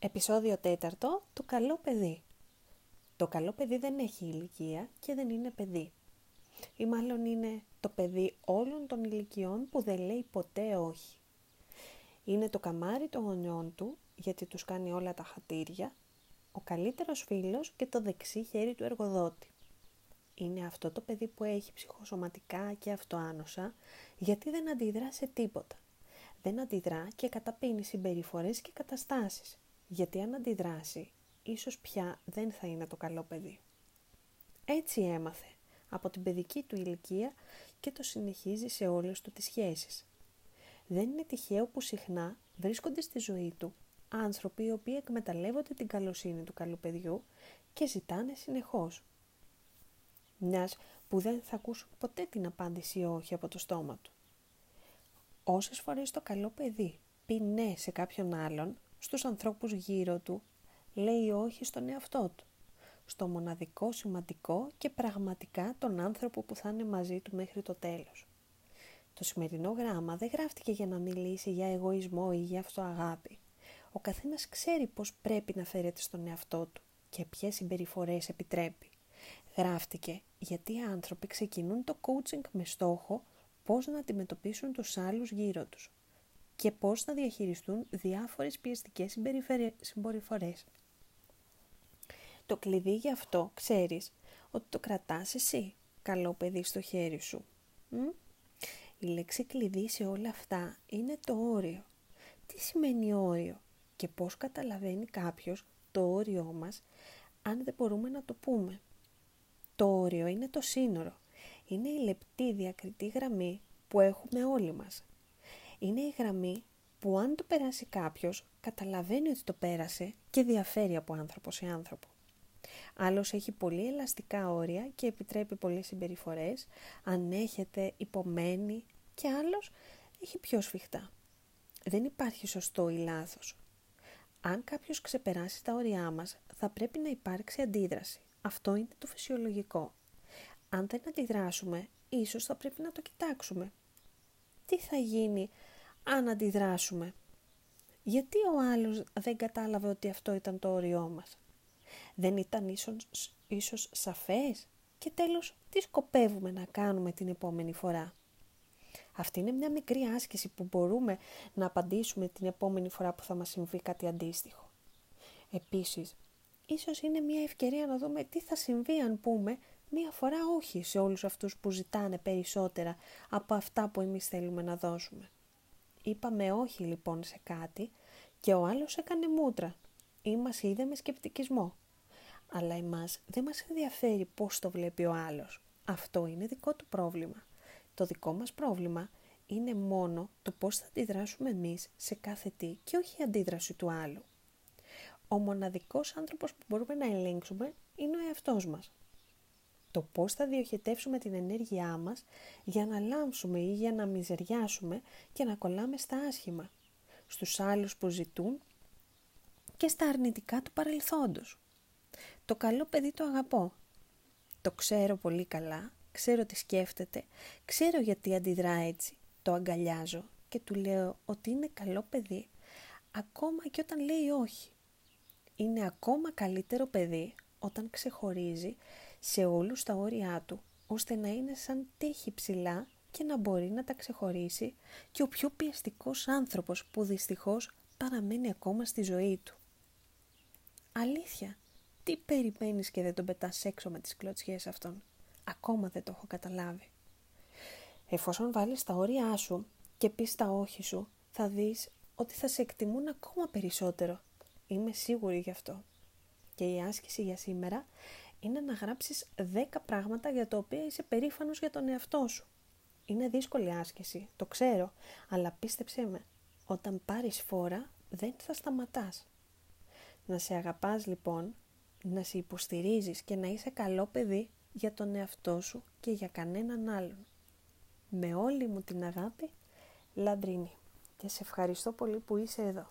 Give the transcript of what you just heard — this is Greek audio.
Επισόδιο τέταρτο του καλό παιδί. Το καλό παιδί δεν έχει ηλικία και δεν είναι παιδί. Ή μάλλον είναι το παιδί όλων των ηλικιών που δεν λέει ποτέ όχι. Είναι το καμάρι των γονιών του γιατί τους κάνει όλα τα χατήρια, ο καλύτερος φίλος και το δεξί χέρι του εργοδότη. Είναι αυτό το παιδί που έχει ψυχοσωματικά και αυτοάνοσα γιατί δεν αντιδρά σε τίποτα. Δεν αντιδρά και καταπίνει συμπεριφορές και καταστάσεις γιατί αν αντιδράσει, ίσως πια δεν θα είναι το καλό παιδί. Έτσι έμαθε από την παιδική του ηλικία και το συνεχίζει σε όλες του τις σχέσεις. Δεν είναι τυχαίο που συχνά βρίσκονται στη ζωή του άνθρωποι οι οποίοι εκμεταλλεύονται την καλοσύνη του καλού παιδιού και ζητάνε συνεχώς. Μιας που δεν θα ακούσουν ποτέ την απάντηση όχι από το στόμα του. Όσες φορές το καλό παιδί πει ναι σε κάποιον άλλον, στους ανθρώπους γύρω του, λέει όχι στον εαυτό του, στο μοναδικό, σημαντικό και πραγματικά τον άνθρωπο που θα είναι μαζί του μέχρι το τέλος. Το σημερινό γράμμα δεν γράφτηκε για να μιλήσει για εγωισμό ή για αυτοαγάπη. Ο καθένας ξέρει πώς πρέπει να φέρεται στον εαυτό του και ποιες συμπεριφορές επιτρέπει. Γράφτηκε γιατί οι άνθρωποι ξεκινούν το coaching με στόχο πώς να αντιμετωπίσουν τους άλλους γύρω τους και πώς να διαχειριστούν διάφορες πιεστικές συμπεριφορές. Το κλειδί γι' αυτό ξέρεις ότι το κρατάς εσύ, καλό παιδί στο χέρι σου. Η λέξη κλειδί σε όλα αυτά είναι το όριο. Τι σημαίνει όριο και πώς καταλαβαίνει κάποιος το όριό μας αν δεν μπορούμε να το πούμε. Το όριο είναι το σύνορο. Είναι η λεπτή διακριτή γραμμή που έχουμε όλοι μας είναι η γραμμή που αν το περάσει κάποιος, καταλαβαίνει ότι το πέρασε και διαφέρει από άνθρωπο σε άνθρωπο. Άλλος έχει πολύ ελαστικά όρια και επιτρέπει πολλές συμπεριφορές, ανέχεται, υπομένει και άλλος έχει πιο σφιχτά. Δεν υπάρχει σωστό ή λάθος. Αν κάποιος ξεπεράσει τα όρια μας, θα πρέπει να υπάρξει αντίδραση. Αυτό είναι το φυσιολογικό. Αν δεν αντιδράσουμε, ίσως θα πρέπει να το κοιτάξουμε. Τι θα γίνει αν αντιδράσουμε. Γιατί ο άλλος δεν κατάλαβε ότι αυτό ήταν το όριό μας; Δεν ήταν ίσως, ίσως σαφές; Και τέλος, τι σκοπεύουμε να κάνουμε την επόμενη φορά; Αυτή είναι μια μικρή άσκηση που μπορούμε να απαντήσουμε την επόμενη φορά που θα μας συμβεί κάτι αντίστοιχο. Επίσης, ίσως είναι μια ευκαιρία να δούμε τι θα συμβεί αν πούμε μία φορά όχι σε όλους αυτούς που ζητάνε περισσότερα από αυτά που εμείς θέλουμε να δώσουμε. Είπαμε όχι λοιπόν σε κάτι και ο άλλος έκανε μούτρα ή μας είδε με σκεπτικισμό. Αλλά εμάς δεν μας ενδιαφέρει πώς το βλέπει ο άλλος. Αυτό είναι δικό του πρόβλημα. Το δικό μας πρόβλημα είναι μόνο το πώς θα αντιδράσουμε εμείς σε κάθε τι και όχι η αντίδραση του άλλου. Ο μοναδικός άνθρωπος που μπορούμε να ελέγξουμε είναι ο εαυτός μας το πώς θα διοχετεύσουμε την ενέργειά μας για να λάμψουμε ή για να μιζεριάσουμε και να κολλάμε στα άσχημα, στους άλλους που ζητούν και στα αρνητικά του παρελθόντος. Το καλό παιδί το αγαπώ. Το ξέρω πολύ καλά, ξέρω τι σκέφτεται, ξέρω γιατί αντιδρά έτσι. Το αγκαλιάζω και του λέω ότι είναι καλό παιδί, ακόμα και όταν λέει όχι. Είναι ακόμα καλύτερο παιδί όταν ξεχωρίζει σε όλους τα όρια του, ώστε να είναι σαν τείχη ψηλά και να μπορεί να τα ξεχωρίσει και ο πιο πιεστικός άνθρωπος που δυστυχώς παραμένει ακόμα στη ζωή του. Αλήθεια, τι περιμένεις και δεν τον πετάς έξω με τις κλωτσιές αυτών. Ακόμα δεν το έχω καταλάβει. Εφόσον βάλεις τα όρια σου και πεις τα όχι σου, θα δεις ότι θα σε εκτιμούν ακόμα περισσότερο. Είμαι σίγουρη γι' αυτό. Και η άσκηση για σήμερα είναι να γράψεις 10 πράγματα για τα οποία είσαι περήφανος για τον εαυτό σου. Είναι δύσκολη άσκηση, το ξέρω, αλλά πίστεψέ με, όταν πάρεις φόρα δεν θα σταματάς. Να σε αγαπάς λοιπόν, να σε υποστηρίζεις και να είσαι καλό παιδί για τον εαυτό σου και για κανέναν άλλον. Με όλη μου την αγάπη, Λαντρίνη. Και σε ευχαριστώ πολύ που είσαι εδώ.